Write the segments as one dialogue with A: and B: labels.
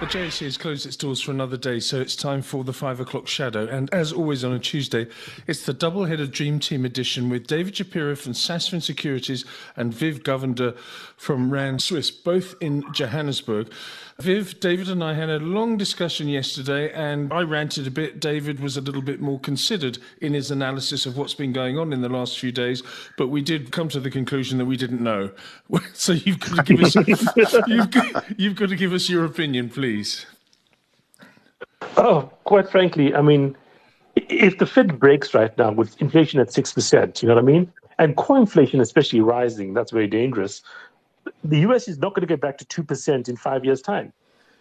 A: The JSE has closed its doors for another day, so it's time for the five o'clock shadow. And as always on a Tuesday, it's the double headed Dream Team edition with David Shapiro from Sasfin Securities and Viv Govender from Rand Swiss, both in Johannesburg. Viv, David, and I had a long discussion yesterday, and I ranted a bit. David was a little bit more considered in his analysis of what's been going on in the last few days, but we did come to the conclusion that we didn't know. So you've got to give us, you've, got, you've got to give us your opinion, please.
B: Oh, quite frankly, I mean, if the Fed breaks right now with inflation at six percent, you know what I mean, and core inflation especially rising, that's very dangerous the US is not going to get back to 2% in five years' time.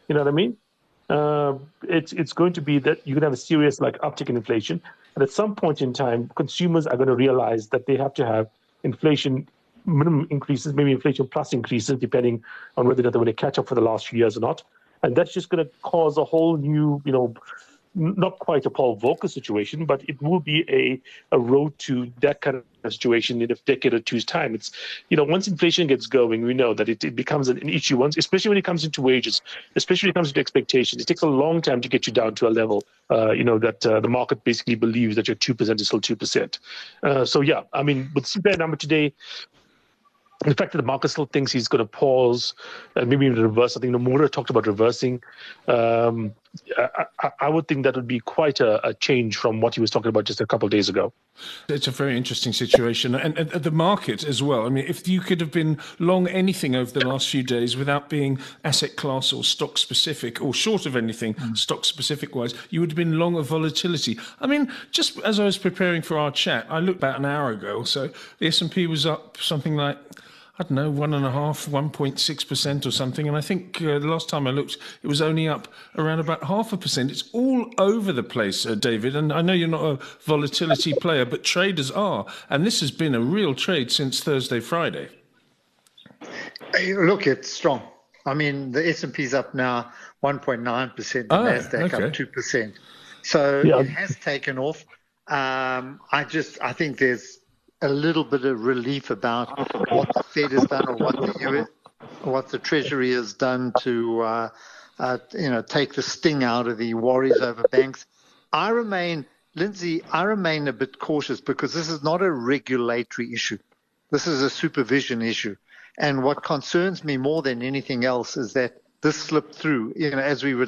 B: You know what I mean? Uh, it's, it's going to be that you're going to have a serious like uptick in inflation. And at some point in time, consumers are going to realize that they have to have inflation minimum increases, maybe inflation plus increases, depending on whether or not they want to catch up for the last few years or not. And that's just going to cause a whole new, you know, not quite a Paul Volcker situation, but it will be a, a road to that kind of situation in a decade or two's time. It's, you know, once inflation gets going, we know that it, it becomes an issue once, especially when it comes into wages, especially when it comes to expectations. It takes a long time to get you down to a level, uh, you know, that uh, the market basically believes that your 2% is still 2%. Uh, so, yeah, I mean, with CPI number today, the fact that the market still thinks he's going to pause and maybe even reverse. I think Nomura talked about reversing. Um, I, I, would think that would be quite a, a, change from what he was talking about just a couple of days ago.
A: It's a very interesting situation, and, and, the market as well. I mean, if you could have been long anything over the last few days without being asset class or stock specific, or short of anything mm. stock specific wise, you would have been long of volatility. I mean, just as I was preparing for our chat, I looked about an hour ago, or so the S and P was up something like I don't know, one and a half, 1.6% or something. And I think uh, the last time I looked, it was only up around about half a percent. It's all over the place, uh, David. And I know you're not a volatility player, but traders are. And this has been a real trade since Thursday, Friday.
C: Hey, look, it's strong. I mean, the S&P's up now 1.9%, the oh, NASDAQ okay. up 2%. So yeah. it has taken off. Um, I just, I think there's a little bit of relief about what the Fed has done or what the US, what the Treasury has done to uh, uh, you know take the sting out of the worries over banks. I remain, Lindsay, I remain a bit cautious because this is not a regulatory issue. This is a supervision issue. And what concerns me more than anything else is that this slipped through, you know, as we were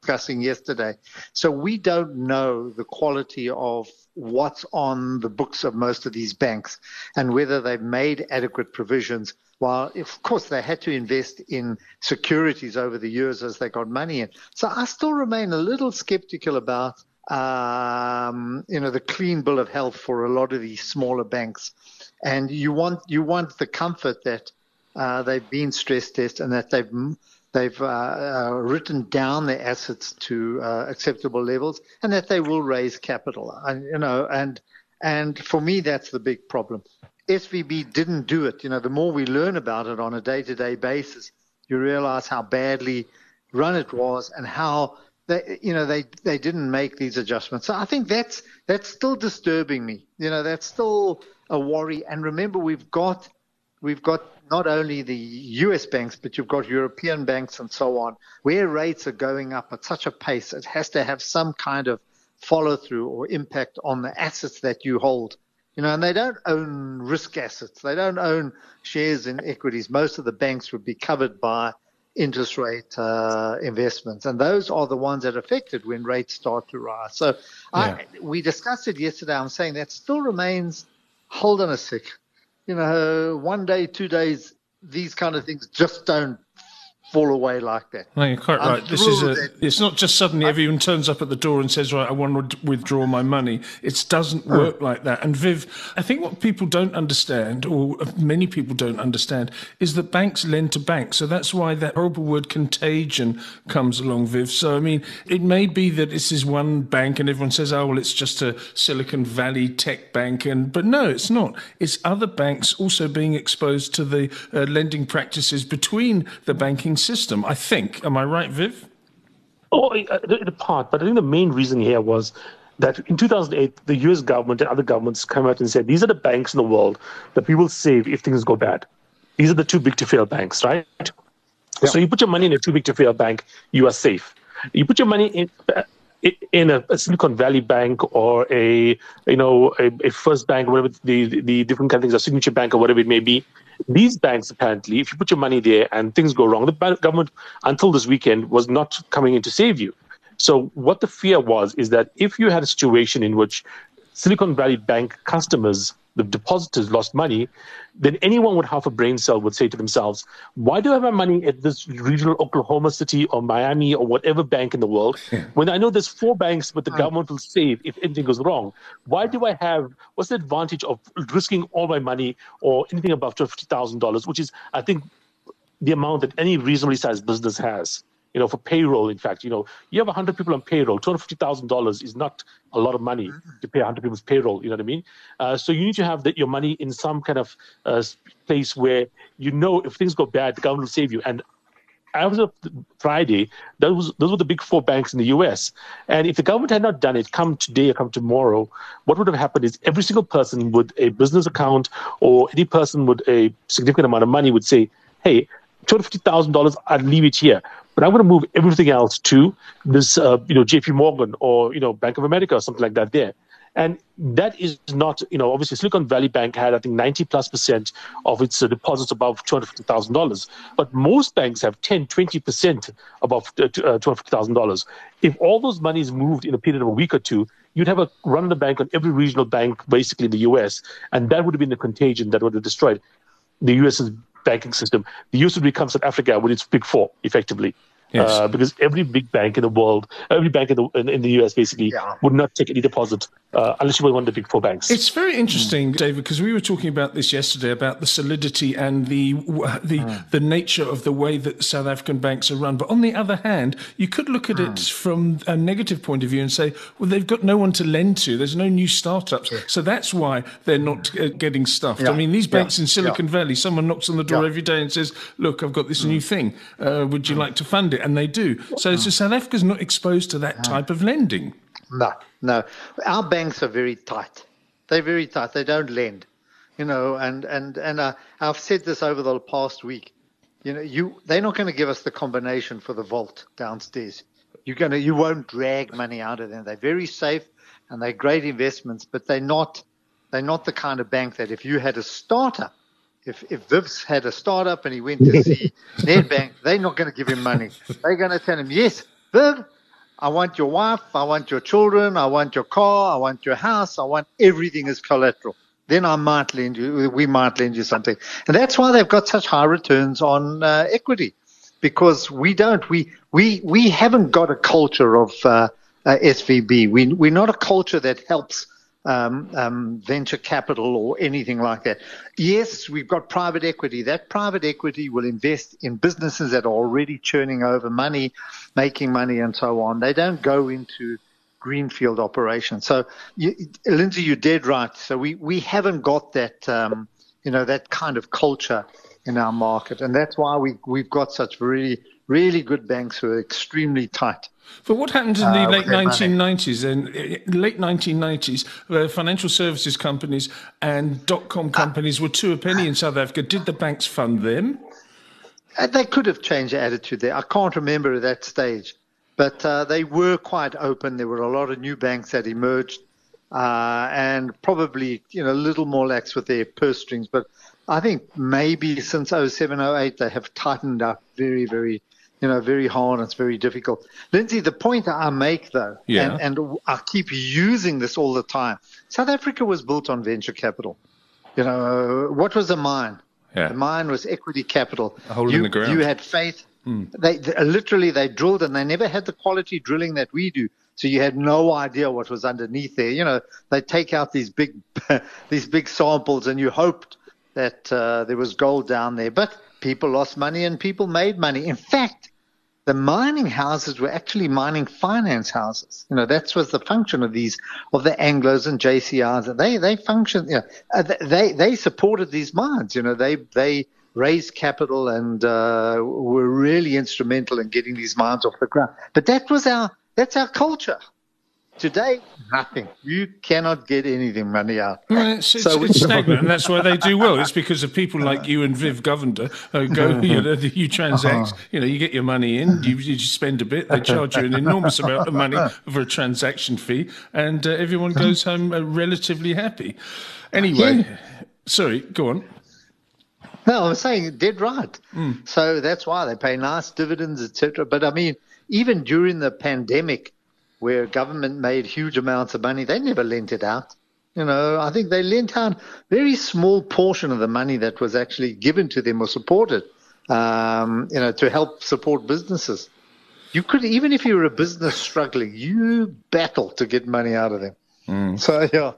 C: discussing yesterday. So we don't know the quality of what's on the books of most of these banks and whether they've made adequate provisions. While, of course, they had to invest in securities over the years as they got money in. So I still remain a little skeptical about, um, you know, the clean bill of health for a lot of these smaller banks. And you want you want the comfort that uh, they've been stress tested and that they've they've uh, uh, written down their assets to uh, acceptable levels, and that they will raise capital. And you know, and and for me, that's the big problem. SVB didn't do it. You know, the more we learn about it on a day-to-day basis, you realize how badly run it was and how they, you know, they they didn't make these adjustments. So I think that's that's still disturbing me. You know, that's still a worry. And remember, we've got we've got not only the US banks, but you've got European banks and so on, where rates are going up at such a pace, it has to have some kind of follow through or impact on the assets that you hold. You know, and they don't own risk assets. They don't own shares in equities. Most of the banks would be covered by interest rate uh, investments, and those are the ones that are affected when rates start to rise. So, yeah. I, we discussed it yesterday. I'm saying that still remains. Hold on a sec you know, one day, two days, these kind of things just don't fall away like that.
A: No, you're quite I'm right. This is a, it's not just suddenly I, everyone turns up at the door and says, right, I want to withdraw my money. It doesn't work like that. And Viv, I think what people don't understand, or many people don't understand, is that banks lend to banks. So that's why that horrible word contagion comes along, Viv. So, I mean, it may be that this is one bank and everyone says, oh, well, it's just a Silicon Valley tech bank. And, but no, it's not. It's other banks also being exposed to the uh, lending practices between the banking system, I think. Am I right, Viv?
B: Oh, uh, the part, but I think the main reason here was that in 2008, the US government and other governments came out and said, these are the banks in the world that we will save if things go bad. these are the too big to fail banks, right? Yeah. So you put your money in a too big to fail bank, you are safe. You put your money in in a, a Silicon Valley bank or a you know a, a First Bank, whatever the the different kind of things, a Signature Bank or whatever it may be. These banks apparently, if you put your money there and things go wrong, the government until this weekend was not coming in to save you. So what the fear was is that if you had a situation in which Silicon Valley Bank customers the depositors lost money, then anyone with half a brain cell would say to themselves, why do I have my money at this regional Oklahoma City or Miami or whatever bank in the world when I know there's four banks but the government will save if anything goes wrong? Why do I have, what's the advantage of risking all my money or anything above $50,000, which is, I think, the amount that any reasonably sized business has? You know, for payroll, in fact, you know, you have 100 people on payroll, $250,000 is not a lot of money to pay 100 people's payroll, you know what I mean? Uh, so you need to have the, your money in some kind of uh, place where you know if things go bad, the government will save you. And as of Friday, those, those were the big four banks in the US. And if the government had not done it, come today or come tomorrow, what would have happened is every single person with a business account or any person with a significant amount of money would say, hey, $250,000, I'd leave it here. But I'm going to move everything else to this, uh, you know, JP Morgan or, you know, Bank of America or something like that there. And that is not, you know, obviously Silicon Valley Bank had, I think, 90 plus percent of its uh, deposits above $250,000. But most banks have 10, 20% above uh, $250,000. If all those monies moved in a period of a week or two, you'd have a run the bank on every regional bank basically in the US. And that would have been the contagion that would have destroyed the US's banking system. The US would become South Africa with its big four, effectively. Yes. Uh, because every big bank in the world, every bank in the in, in the US basically yeah. would not take any deposit uh, unless you were one of the big four banks.
A: It's very interesting, mm. David, because we were talking about this yesterday about the solidity and the the mm. the nature of the way that South African banks are run. But on the other hand, you could look at mm. it from a negative point of view and say, well, they've got no one to lend to. There's no new startups, so that's why they're not uh, getting stuffed. Yeah. I mean, these banks yeah. in Silicon Valley, someone knocks on the door every day and says, "Look, I've got this new mm. thing. Uh, would you mm. like to fund it?" And they do. So, so South Africa's not exposed to that type of lending.
C: No, no. Our banks are very tight. They're very tight. They don't lend, you know. And and and uh, I've said this over the past week. You know, you they're not going to give us the combination for the vault downstairs. You're gonna you won't drag money out of them. They're very safe and they're great investments, but they're not they're not the kind of bank that if you had a startup, if if Viv's had a startup and he went to see Nedbank, they're not going to give him money. They're going to tell him, yes, Viv, I want your wife, I want your children, I want your car, I want your house, I want everything as collateral. Then I might lend you, we might lend you something. And that's why they've got such high returns on uh, equity because we don't, we, we, we haven't got a culture of uh, uh, SVB. We, we're not a culture that helps um, um, venture capital or anything like that. Yes, we've got private equity. That private equity will invest in businesses that are already churning over money, making money, and so on. They don't go into greenfield operations. So, you, Lindsay, you're dead right. So we, we haven't got that um, you know that kind of culture in our market, and that's why we we've got such really really good banks were extremely tight.
A: But what happened in the uh, late 1990s? And uh, late 1990s, uh, financial services companies and dot com companies were two a penny in South Africa. Did the banks fund them?
C: Uh, they could have changed their attitude there. I can't remember at that stage, but uh, they were quite open. There were a lot of new banks that emerged, uh, and probably you know a little more lax with their purse strings. But I think maybe since 07, 08, they have tightened up very, very you know, very hard and it's very difficult. Lindsay, the point I make though, yeah. and, and I keep using this all the time. South Africa was built on venture capital. You know, what was a mine? Yeah. The mine was equity capital.
A: A hole you, in the ground.
C: You had faith. Mm. They, they literally they drilled and they never had the quality drilling that we do. So you had no idea what was underneath there. You know, they take out these big these big samples and you hoped that uh, there was gold down there, but people lost money and people made money. In fact, the mining houses were actually mining finance houses. You know, that was the function of these, of the Anglos and JCIs. They, they functioned, you know, uh, they, they supported these mines. You know, they, they raised capital and uh, were really instrumental in getting these mines off the ground. But that was our, that's our culture. Today, nothing. You cannot get anything money out.
A: Well, it's, it's, so it's stagnant, and that's why they do well. It's because of people like you and Viv Govender who go, you know, you transact, uh-huh. you know, you get your money in, you, you spend a bit, they charge you an enormous amount of money for a transaction fee, and uh, everyone goes home uh, relatively happy. Anyway, sorry, go on.
C: No, I'm saying dead right. Mm. So that's why they pay nice dividends, etc. But I mean, even during the pandemic, where government made huge amounts of money, they never lent it out. You know, I think they lent out a very small portion of the money that was actually given to them or supported, um, you know, to help support businesses. You could, even if you were a business struggling, you battle to get money out of them. Mm. So, yeah.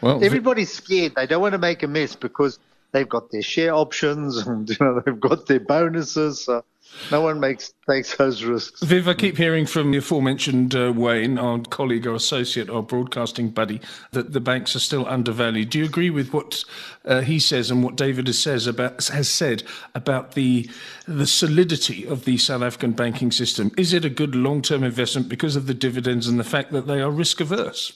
C: Well, everybody's scared. They don't want to make a mess because they've got their share options and, you know, they've got their bonuses. So no one makes takes those risks.
A: Viv, I keep hearing from the aforementioned uh, Wayne, our colleague or associate or broadcasting buddy, that the banks are still undervalued. Do you agree with what uh, he says and what David has says about has said about the the solidity of the South African banking system? Is it a good long term investment because of the dividends and the fact that they are risk averse?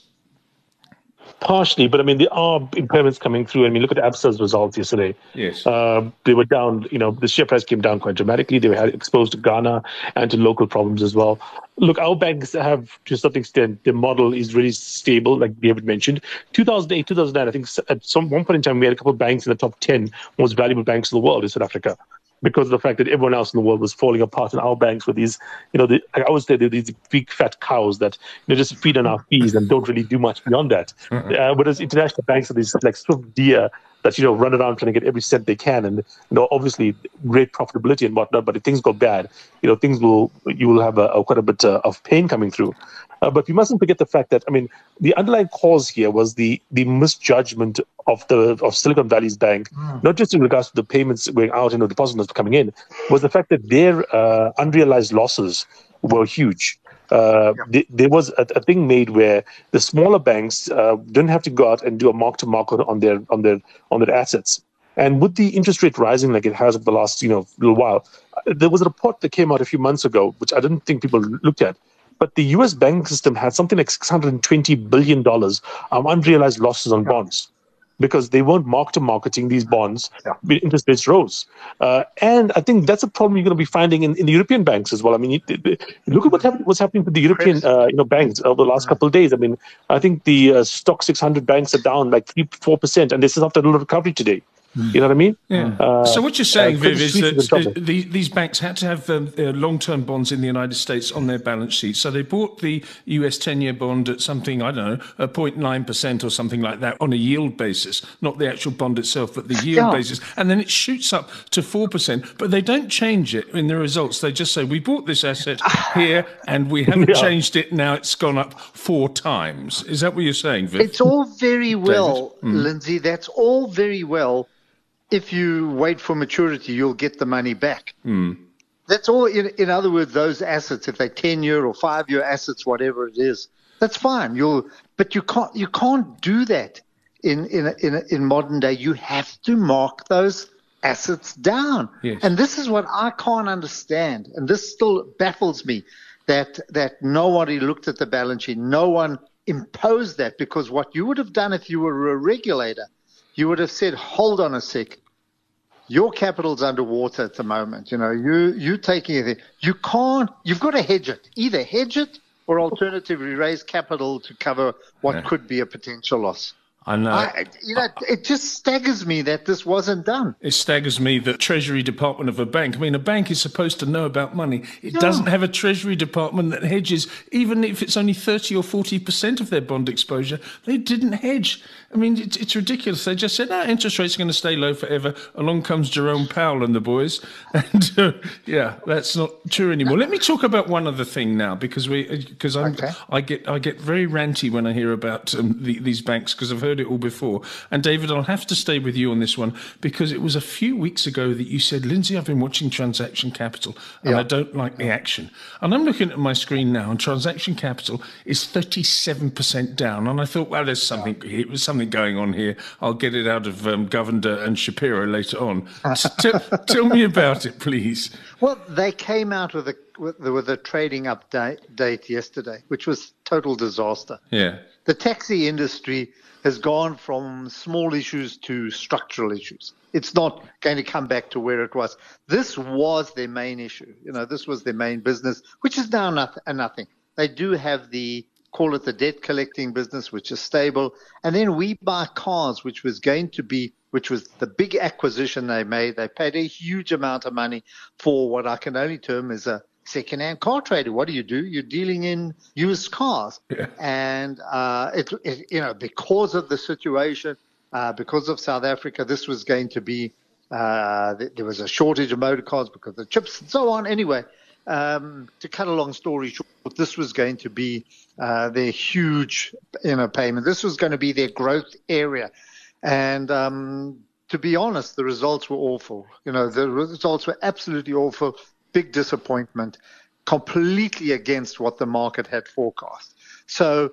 B: Partially, but I mean, there are impairments coming through. I mean, look at Absa's results yesterday.
A: Yes.
B: Uh, they were down, you know, the share price came down quite dramatically. They were exposed to Ghana and to local problems as well. Look, our banks have, to a certain extent, the model is really stable, like David mentioned. 2008, 2009, I think at some one point in time, we had a couple of banks in the top 10 most valuable banks in the world in South Africa because of the fact that everyone else in the world was falling apart and our banks were these, you know, the, I always say they're these big fat cows that you know just feed on our fees and don't really do much beyond that. Uh, whereas international banks are these like of deer that you know run around trying to get every cent they can, and you know obviously great profitability and whatnot. But if things go bad, you know things will you will have a, a quite a bit uh, of pain coming through. Uh, but we mustn't forget the fact that I mean the underlying cause here was the the misjudgment of the of Silicon Valley's bank, mm. not just in regards to the payments going out and the deposits coming in, was the fact that their uh, unrealized losses were huge. Uh, yeah. there was a, a, thing made where the smaller banks uh, didn't have to go out and do a mark to market on their on their on their assets. And with the interest rate rising like it has over the last you know little while, uh, there was a report that came out a few months ago, which I didn't think people looked at, but the US banking system had something like $620 billion of unrealized losses on yeah. bonds because they weren't mark to marketing these bonds. Yeah. Interest rates rose. Uh, and I think that's a problem you're going to be finding in, in the European banks as well. I mean, look at what happened, what's happening with the European uh, you know, banks over the last couple of days. I mean, I think the uh, STOXX 600 banks are down like 3 4%, and this is after a little recovery today. You know what I mean?
A: Yeah. Uh, so what you're saying, uh, Viv, is that the, these banks had to have um, long-term bonds in the United States on their balance sheet. So they bought the US 10-year bond at something I don't know, a 0.9 percent or something like that on a yield basis, not the actual bond itself, but the yield yeah. basis, and then it shoots up to four percent. But they don't change it in the results. They just say we bought this asset here and we haven't yeah. changed it. Now it's gone up four times. Is that what you're saying, Viv?
C: It's all very well, mm. Lindsay. That's all very well if you wait for maturity, you'll get the money back.
A: Mm.
C: That's all. In, in other words, those assets, if they're ten year or five year assets, whatever it is, that's fine. You'll, but you can't you can't do that in in in, in modern day. You have to mark those assets down.
A: Yes.
C: And this is what I can't understand, and this still baffles me that that nobody looked at the balance sheet, no one imposed that because what you would have done if you were a regulator, you would have said, hold on a sec, your capital's underwater at the moment. You know, you you taking it. You can't. You've got to hedge it. Either hedge it or alternatively raise capital to cover what yeah. could be a potential loss.
A: I know. I,
C: you know, it just staggers me that this wasn't done.
A: It staggers me that Treasury Department of a bank. I mean, a bank is supposed to know about money. It yeah. doesn't have a Treasury Department that hedges, even if it's only thirty or forty percent of their bond exposure. They didn't hedge. I mean, it's, it's ridiculous. They just said, "Ah, interest rates are going to stay low forever." Along comes Jerome Powell and the boys, and uh, yeah, that's not true anymore. Let me talk about one other thing now, because we because i okay. I get I get very ranty when I hear about um, the, these banks because I've heard it all before. And David, I'll have to stay with you on this one because it was a few weeks ago that you said, Lindsay, I've been watching Transaction Capital and yeah. I don't like the action. And I'm looking at my screen now, and Transaction Capital is 37% down. And I thought, well, there's something there's something going on here. I'll get it out of um, Govender and Shapiro later on. So t- tell me about it, please.
C: Well, they came out with a with with a trading update date yesterday, which was total disaster.
A: Yeah.
C: The taxi industry has gone from small issues to structural issues. It's not going to come back to where it was. This was their main issue. You know, this was their main business, which is now nothing. They do have the call it the debt collecting business, which is stable. And then we buy cars, which was going to be, which was the big acquisition they made. They paid a huge amount of money for what I can only term as a second-hand car trader. What do you do? You're dealing in used cars, yeah. and uh, it, it, you know, because of the situation, uh, because of South Africa, this was going to be. Uh, there was a shortage of motor cars because of the chips and so on. Anyway, um, to cut a long story short, this was going to be uh, their huge, you know, payment. This was going to be their growth area, and um, to be honest, the results were awful. You know, the results were absolutely awful. Big disappointment, completely against what the market had forecast. So.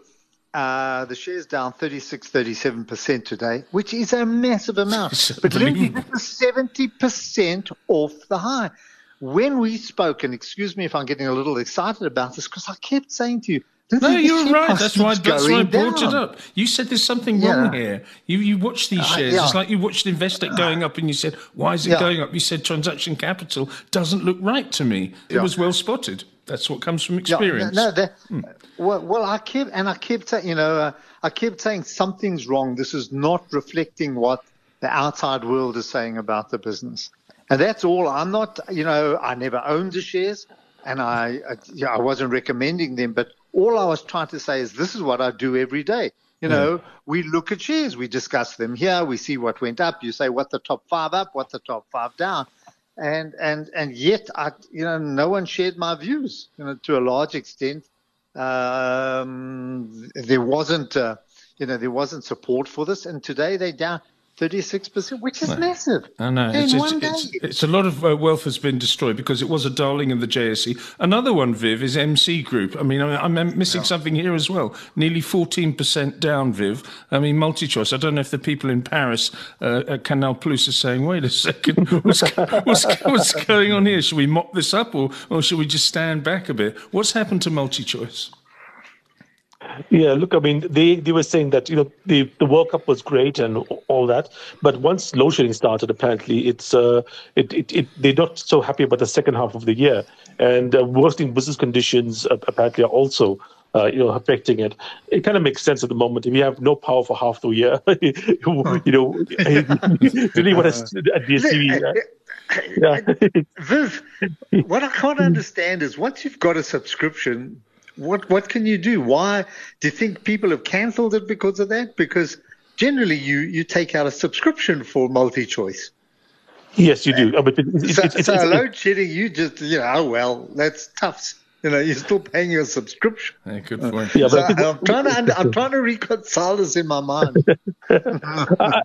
C: Uh, the shares down 36, 37% today, which is a massive amount. but Lindsay, this is 70% off the high when we spoke, and excuse me if I'm getting a little excited about this, because I kept saying to you,
A: no, you're right. That's why, that's why I brought down. it up. You said there's something yeah. wrong here. You you watch these shares. Uh, yeah. It's like you watched Investec going up and you said, why is it yeah. going up? You said transaction capital doesn't look right to me. It was well spotted. That's what comes from experience.
C: no, no hmm. well, well, I kept, and I kept saying, you know, uh, I kept saying something's wrong. This is not reflecting what the outside world is saying about the business. And that's all. I'm not, you know, I never owned the shares and I, I, yeah, I wasn't recommending them, but all I was trying to say is this is what I do every day. You know, we look at shares, we discuss them here, we see what went up. You say what the top five up, what the top five down, and and and yet, I, you know, no one shared my views. You know, to a large extent, um, there wasn't, uh, you know, there wasn't support for this. And today they're down. 36%, which is massive. I
A: know. It's, it's, it's, it's, a lot of uh, wealth has been destroyed because it was a darling of the JSE. Another one, Viv, is MC Group. I mean, I'm, I'm missing yeah. something here as well. Nearly 14% down, Viv. I mean, MultiChoice. I don't know if the people in Paris uh, at Canal Plus are saying, wait a second, what's, what's, what's going on here? Should we mop this up or, or should we just stand back a bit? What's happened to MultiChoice?
B: Yeah, look, I mean, they, they were saying that you know the, the World Cup was great and all that, but once load shedding started, apparently it's uh, it, it, it they're not so happy about the second half of the year, and uh, worsening business conditions uh, apparently are also uh, you know, affecting it. It kind of makes sense at the moment. If you have no power for half the year, you know, really want to at DSTV.
C: Yeah. Viv, what I can't understand is once you've got a subscription, what what can you do? Why do you think people have cancelled it because of that? Because generally, you you take out a subscription for MultiChoice.
B: Yes, you do.
C: Oh, but it's, so, it's, so it's, load shedding, you just you know, oh well, that's tough. You know, you're still paying your subscription.
A: Yeah, good point. Yeah,
C: so I'm trying to I'm trying to reconcile this in my mind.
B: I,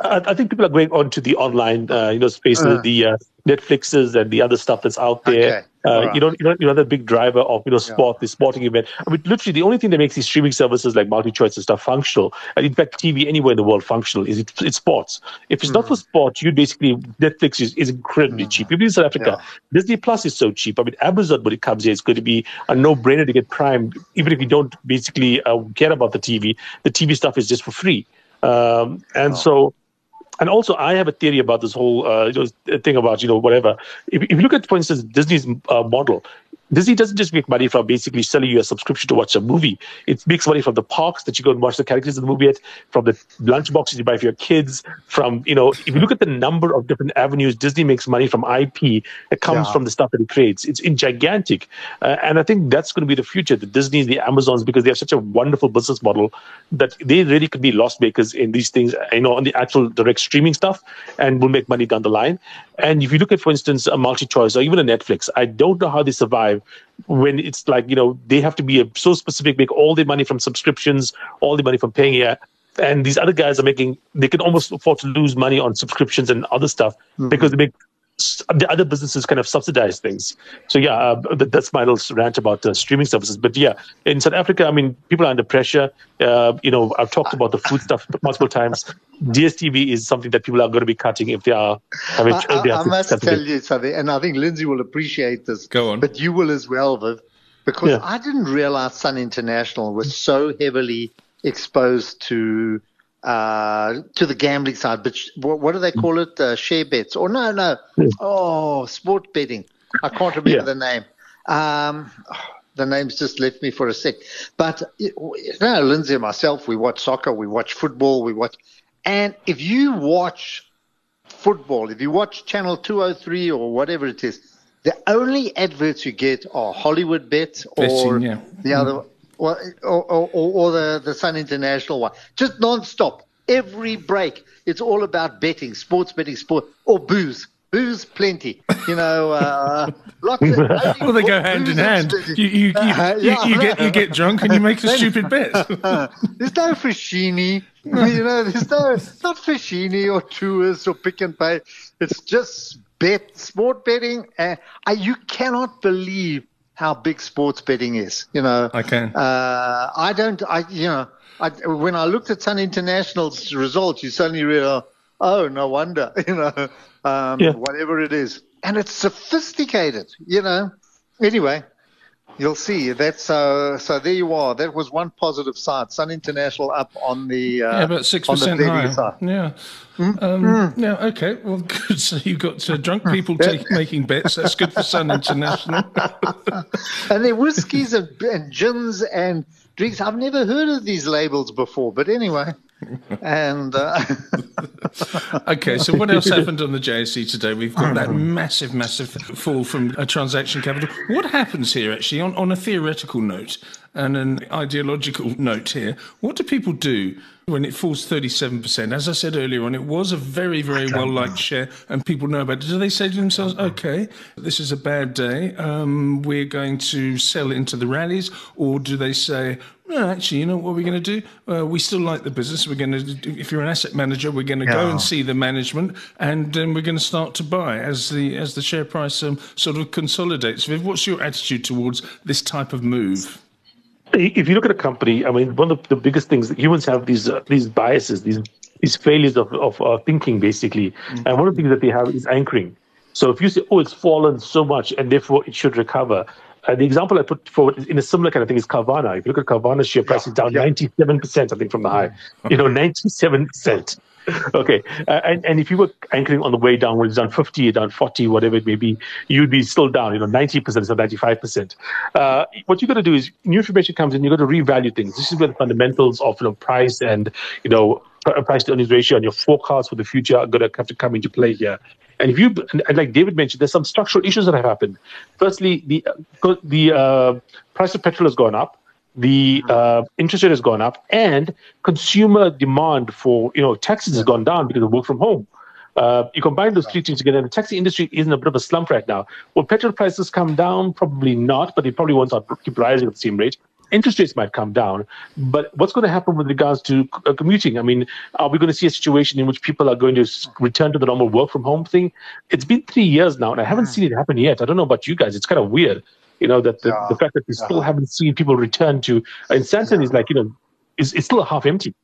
B: I, think people are going on to the online, uh, you know, space, uh, the uh, Netflixes and the other stuff that's out there. Okay. Uh, right. You know, you know, the big driver of you know sport, yeah. the sporting event. I mean, literally, the only thing that makes these streaming services like MultiChoice and stuff functional, and in fact, TV anywhere in the world functional, is it, it's sports. If it's mm. not for sport, you basically Netflix is, is incredibly mm. cheap. Even in South Africa, yeah. Disney Plus is so cheap. I mean, Amazon when it comes here, it's going to be a no-brainer to get Prime, even if you don't basically uh, care about the TV. The TV stuff is just for free. Um, and oh. so and also, I have a theory about this whole uh, thing about you know whatever. If, if you look at, for instance, Disney's uh, model, Disney doesn't just make money from basically selling you a subscription to watch a movie. It makes money from the parks that you go and watch the characters in the movie at, from the lunch boxes you buy for your kids, from, you know, if you look at the number of different avenues Disney makes money from IP that comes yeah. from the stuff that it creates. It's in gigantic. Uh, and I think that's going to be the future, the Disneys, the Amazons, because they have such a wonderful business model that they really could be loss makers in these things, you know, on the actual direct streaming stuff and will make money down the line. And if you look at, for instance, a MultiChoice or even a Netflix, I don't know how they survive when it's like, you know, they have to be so specific, make all their money from subscriptions, all the money from paying here. And these other guys are making, they can almost afford to lose money on subscriptions and other stuff mm-hmm. because they make the other businesses kind of subsidize things. So yeah, uh, that's my little rant about uh, streaming services. But yeah, in South Africa, I mean, people are under pressure. Uh, you know, I've talked about the food stuff multiple times. DSTV is something that people are going to be cutting if they are.
C: I, mean, I, I, I must tell you something, and I think Lindsay will appreciate this.
A: Go on,
C: but you will as well, Viv. because yeah. I didn't realize Sun International was so heavily exposed to uh, to the gambling side. But what, what do they call it? Uh, share bets? Or no, no. Oh, sport betting. I can't remember yeah. the name. Um, the name's just left me for a sec. But you know, Lindsay and myself, we watch soccer, we watch football, we watch. And if you watch football, if you watch Channel 203 or whatever it is, the only adverts you get are Hollywood Bet or Betting, yeah. the other, mm. or, or, or, or, the, the Sun International one. Just non-stop. Every break, it's all about betting, sports betting, sport, or booze. Booze, plenty. You know, uh, lots of.
A: well, they go hand in hand. You, you, you, uh, yeah, you, get, you get drunk and you make a stupid bet.
C: there's no Foschini. You know, there's no not Foschini or Truworths or Pick n Pay. It's just bet, sport betting. Uh, you cannot believe how big sports betting is. You know,
A: I can.
C: Uh, I don't. I you know, I, when I looked at Sun International's results, you suddenly realize, oh, no wonder. You know, um, yeah. whatever it is, and it's sophisticated. You know. Anyway, You'll see. That's uh, so. There you are. That was one positive side. Sun International up on the uh,
A: yeah, about six percent higher. Side. Yeah. Mm. Um, mm. Yeah. Okay. Well, good. So you got uh, drunk people take, making bets. That's good for Sun International.
C: and their whiskies and, and gins and drinks. I've never heard of these labels before, but anyway and uh...
A: okay, so what else happened on the JSE today? We've got that massive, massive fall from a transaction capital. What happens here, actually, on, on a theoretical note and an ideological note here? What do people do when it falls 37%? As I said earlier on, it was a very, very well liked share and people know about it. Do they say to themselves, okay, this is a bad day, um, we're going to sell into the rallies? Or do they say, no, actually, you know what we're going to do? Uh, we still like the business. We're going to, if you're an asset manager, we're going to yeah. go and see the management, and then we're going to start to buy as the as the share price um, sort of consolidates. Viv, what's your attitude towards this type of move?
B: If you look at a company, I mean, one of the biggest things that humans have these uh, these biases, these these failures of of uh, thinking, basically, mm-hmm. and one of the things that they have is anchoring. So if you say, "Oh, it's fallen so much, and therefore it should recover," Uh, the example I put forward in a similar kind of thing is Carvana. If you look at Carvana's share price, yeah, is down yeah. 97%, I think, from the high. You know, 97%. okay. Uh, and, and if you were anchoring on the way down, when it's down 50, down 40, whatever it may be, you'd be still down, you know, 90% instead of 95%. Uh, what you got to do is new information comes in, you've got to revalue things. This is where the fundamentals of, you know, price and, you know, price to earnings ratio and your forecast for the future are going to have to come into play here. And if you, and like David mentioned, there's some structural issues that have happened. Firstly, the the uh, price of petrol has gone up, the uh, interest rate has gone up, and consumer demand for you know taxis has gone down because of work from home. Uh, you combine those three things together, and the taxi industry is in a bit of a slump right now. Will petrol prices come down? Probably not, but they probably won't keep rising at the same rate interest rates might come down. But what's going to happen with regards to uh, commuting? I mean, are we going to see a situation in which people are going to return to the normal work from home thing? It's been three years now, and I haven't seen it happen yet. I don't know about you guys. It's kind of weird, you know, that the, yeah. the fact that we still haven't seen people return to. And Sandton is like, you know, it's, it's still half empty.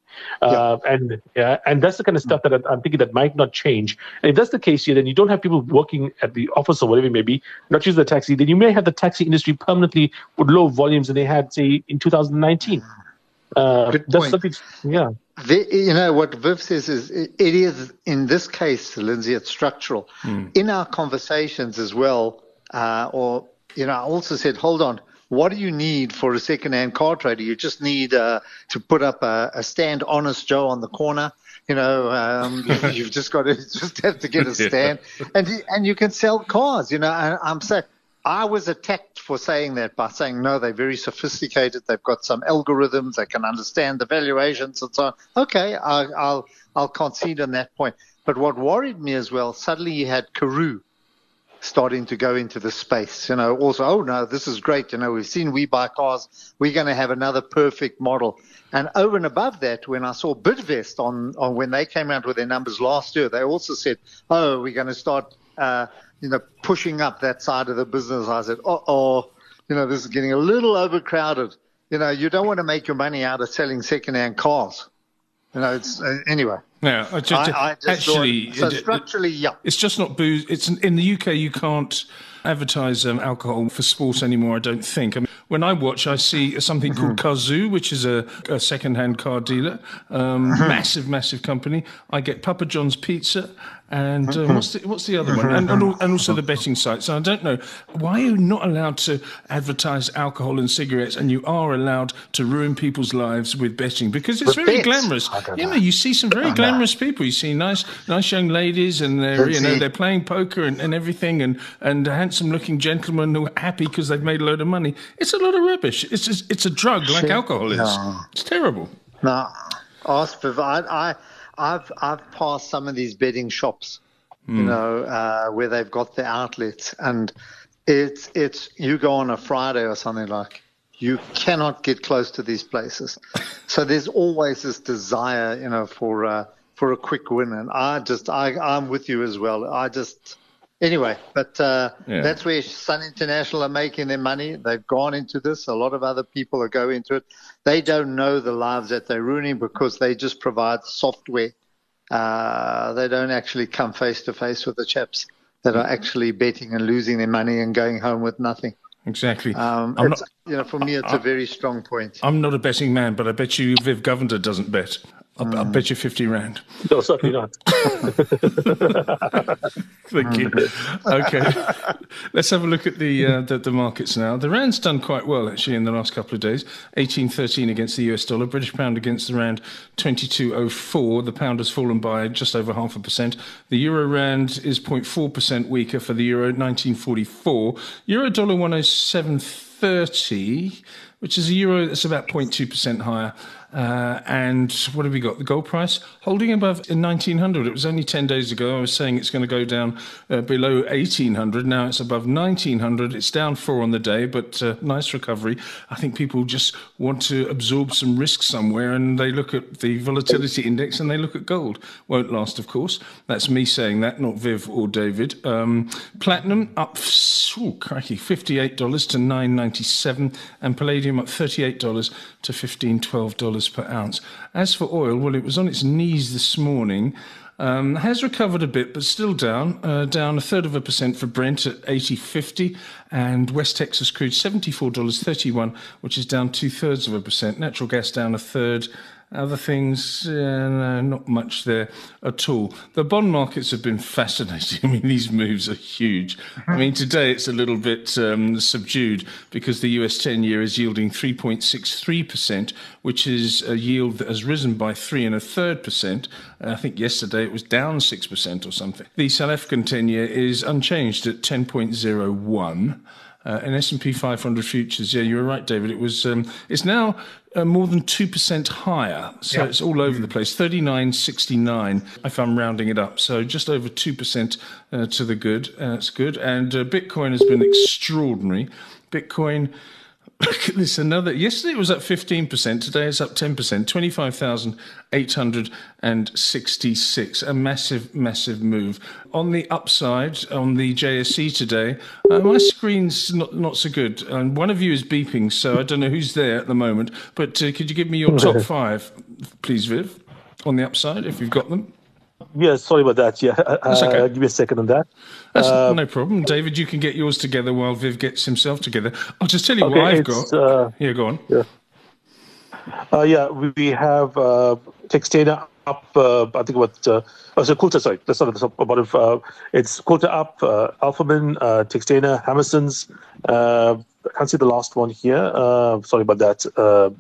B: Uh, And yeah, and that's the kind of stuff that I'm thinking that might not change. And if that's the case here, then you don't have people working at the office or whatever it may be, not use the taxi. Then you may have the taxi industry permanently with low volumes than they had, say, in 2019. Uh, Good that's something, yeah.
C: The, you know what Viv says is it is in this case, Lindsay, it's structural. Mm. In our conversations as well, uh, or you know, I also said, hold on, what do you need for a second-hand car trader? You just need uh, to put up a, a, stand, honest Joe, on the corner. You know, um, you've just got to just have to get a stand, yeah. and and you can sell cars. You know, I, I'm saying I was attacked for saying that by saying no, they're very sophisticated. They've got some algorithms. They can understand the valuations and so on. Okay, I, I'll I'll concede on that point. But what worried me as well, suddenly you had Karooooo starting to go into the space. You know, also, oh no, this is great. You know, we've seen We Buy Cars. We're going to have another perfect model. And over and above that, when I saw Bidvest on, on when they came out with their numbers last year, they also said, oh, we're going to start, uh, you know, pushing up that side of the business. I said, oh, oh, you know, this is getting a little overcrowded. You know, you don't want to make your money out of selling secondhand cars. You know, it's uh, anyway.
A: Yeah, I just, I, I just actually,
C: thought, so structurally, yeah,
A: it's just not booze. It's in the UK. You can't advertise um, alcohol for sport anymore. I don't think. I mean, when I watch, I see something called mm-hmm. Which is a, a second-hand car dealer, um, mm-hmm. massive, massive company. I get Papa John's pizza, and uh, what's the what's the other one? And, and, and, also the betting sites. I don't know why are you not allowed to advertise alcohol and cigarettes, and you are allowed to ruin people's lives with betting because it's very glamorous. You know, you see some very glamorous people. You see nice, nice young ladies, and they're you know they're playing poker and, and everything, and and handsome-looking gentlemen who are happy because they've made a load of money. It's a lot of rubbish. It's just, it's a drug like alcohol is. No. It's terrible.
C: No, ask for I, I I've I've passed some of these bedding shops, mm. you hmm. know, uh, where they've got the outlets, and it's it's you go on a Friday or something like you cannot get close to these places. so there's always this desire, you know, for uh, for a quick win, and I just I I'm with you as well. I just Anyway, but uh, yeah. that's where Sun International are making their money. They've gone into this. A lot of other people are going into it. They don't know the lives that they're ruining because they just provide software. Uh, they don't actually come face to face with the chaps that are actually betting and losing their money and going home with nothing.
A: Exactly.
C: Um, not, you know, for me, it's I, a very strong point.
A: I'm not a betting man, but I bet you Viv Govender doesn't bet. I'll, mm. I'll, bet you 50 rand.
B: No, certainly not.
A: Thank you. Okay. Let's have a look at the, uh, the, the markets now. The rand's done quite well actually in the last couple of days. 18.13 against the US dollar, British pound against the rand 22.04. The pound has fallen by just over half a percent. The euro rand is 0.4% weaker for the euro 1944. Euro dollar 107.30, which is a euro that's about 0.2% higher. Uh, and what have we got? The gold price holding above 1900. It was only 10 days ago. I was saying it's going to go down uh, below 1800. Now it's above 1900. It's down four on the day, but uh, nice recovery. I think people just want to absorb some risk somewhere and they look at the volatility index and they look at gold. Won't last, of course. That's me saying that, not Viv or David. Um, platinum up, ooh, crikey, $58 to 997 and palladium up $38 to $15, $12 per ounce. As for oil, well, it was on its knees this morning. Um, has recovered a bit, but still down, uh, down a third of a percent for Brent at 80.50, and West Texas crude $74.31, which is down two thirds of a percent. Natural gas down a third, other things, uh, no, not much there at all. The bond markets have been fascinating. I mean, these moves are huge. I mean, today it's a little bit um, subdued because the US 10 year is yielding 3.63%, which is a yield that has risen by three and a third percent. I think yesterday it was down 6% or something. The South African 10 year is unchanged at 10.01. Uh, in S&P 500 futures, yeah, you were right, David. It was. Um, it's now uh, more than 2% higher. So yep. it's all over the place. 39.69 if I'm rounding it up. So just over 2% uh, to the good. Uh, that's good. And uh, Bitcoin has been extraordinary. Bitcoin Look at this. Another. Yesterday it was up 15%. Today it's up 10%. 25,866. A massive, massive move. On the upside, on the JSE today, uh, my screen's not, not so good. And one of you is beeping, so I don't know who's there at the moment. But uh, could you give me your top five, please, Viv, on the upside, if you've got them?
B: Yeah, sorry about that. Yeah, uh, okay. give me a second on that.
A: That's uh, no problem, David. You can get yours together while Viv gets himself together. I'll just tell you okay, what I've got. Uh, yeah, go on.
B: Yeah, uh, yeah. We have uh, Textainer up. Uh, I think what. Uh, oh, so Quilter. Sorry, that's not about it. Uh, it's Quilter up. Uh, Alphamin, uh, Textainer, Hammerson's. Uh, I can't see the last one here. Uh, sorry about that.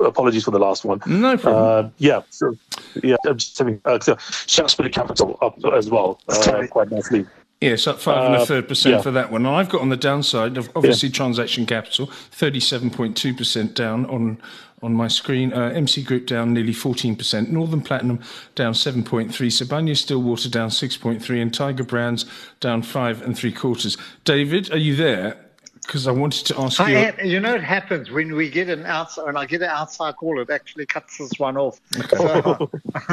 B: Apologies for the last one.
A: No problem.
B: Uh, yeah, so, yeah, I'm just having uh, so Shaftesbury Capital up as well, uh, quite nicely.
A: Yes, up five and a uh, third percent yeah. for that one. And I've got on the downside, obviously, yeah. transaction capital, 37.2% down on on my screen. Uh, MC Group down nearly 14%. Northam Platinum down 7.3. Sibanye Stillwater down 6.3. And Tiger Brands down five and three quarters. David, are you there? Because I wanted to ask you.
C: Am, you know, it happens when we get an outside. When I get an outside call, it actually cuts this one off. So,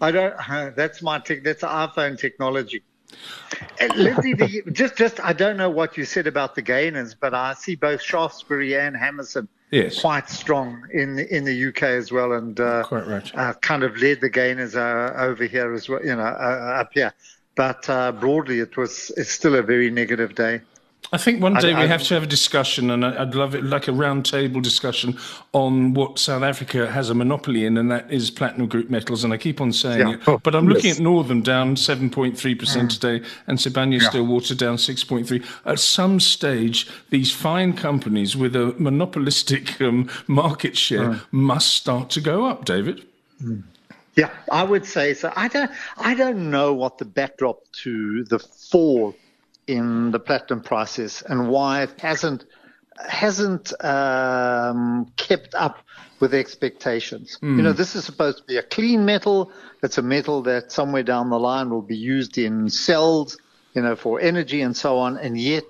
C: I don't. That's my tech. That's iPhone technology. Uh, Lindsay, the, just just I don't know what you said about the gainers, but I see both Shaftesbury and Hammerson
A: yes.
C: quite strong in in the UK as well, and uh,
A: quite right.
C: Uh, kind of led the gainers uh, over here as well, you know, uh, up here. But uh, broadly, it was it's still a very negative day.
A: I think one day I, we have to have a discussion, and I'd love it like a roundtable discussion on what South Africa has a monopoly in, and that is platinum group metals. And I keep on saying yeah. it, oh, but I'm yes. looking at Northam down 7.3 percent mm. today, and Sibanye yeah. Stillwater down 6.3. At some stage, these fine companies with a monopolistic um, market share mm. must start to go up. David.
C: Mm. Yeah, I would say so. I don't. I don't know what the backdrop to the fall in the platinum prices and why it hasn't hasn't um, kept up with expectations. Mm. You know, this is supposed to be a clean metal. It's a metal that somewhere down the line will be used in cells, you know, for energy and so on. And yet,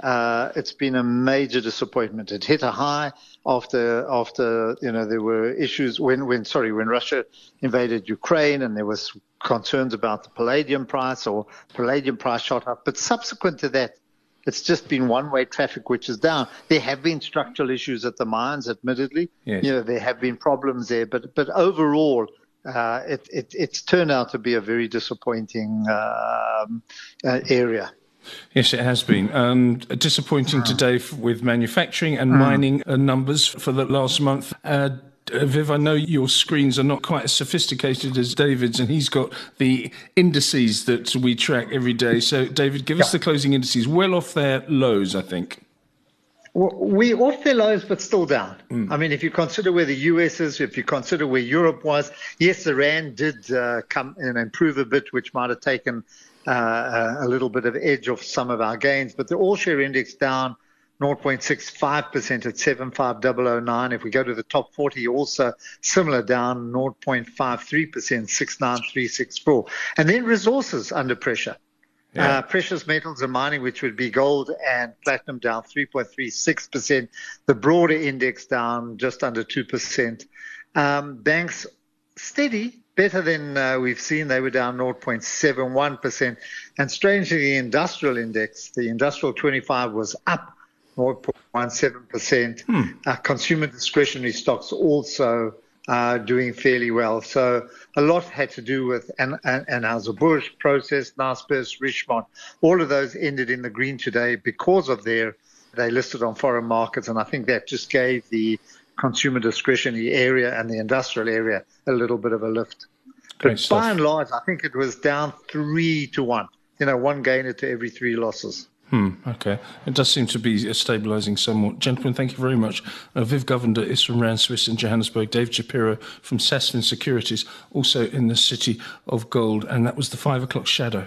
C: uh, it's been a major disappointment. It hit a high after after you know there were issues when when sorry when Russia invaded Ukraine and there was concerns about the palladium price or palladium price shot up. But subsequent to that, it's just been one-way traffic, which is down. There have been structural issues at the mines, admittedly. Yes. You know, there have been problems there, but but overall, uh, it, it, it's turned out to be a very disappointing um, uh, area.
A: Yes, it has been. Um, disappointing today with manufacturing and mm. mining uh, numbers for the last month. Uh, Viv, I know your screens are not quite as sophisticated as David's, and he's got the indices that we track every day. So, David, give us the closing indices, well off their lows, I think.
C: we off their lows, but still down. Mm. I mean, if you consider where the US is, if you consider where Europe was, yes, the rand did uh, come and improve a bit, which might have taken uh, a little bit of edge off some of our gains. But the all share index down 0.65% at 75009. If we go to the top 40, also similar down 0.53%, 69364. And then resources under pressure. Yeah. Uh, precious metals and mining, which would be gold and platinum, down 3.36%. The broader index down just under 2%. Um, banks steady, better than uh, we've seen. They were down 0.71%. And strangely, the industrial index, the industrial 25 was up 0.17%. Hmm. Uh, consumer discretionary stocks also uh, doing fairly well. So a lot had to do with An- An- Anheuser-Busch, Prosus, Naspers, Richemont. All of those ended in the green today because of their they listed on foreign markets, and I think that just gave the consumer discretionary area and the industrial area a little bit of a lift. But by and large, I think it was down three to one. You know, one gainer to every three losses.
A: Hmm, okay. It does seem to be stabilising somewhat. Gentlemen, thank you very much. Uh, Viv Govender is from Rand Swiss in Johannesburg. Dave Shapiro from Sasfin Securities, also in the City of Gold. And that was the five o'clock shadow.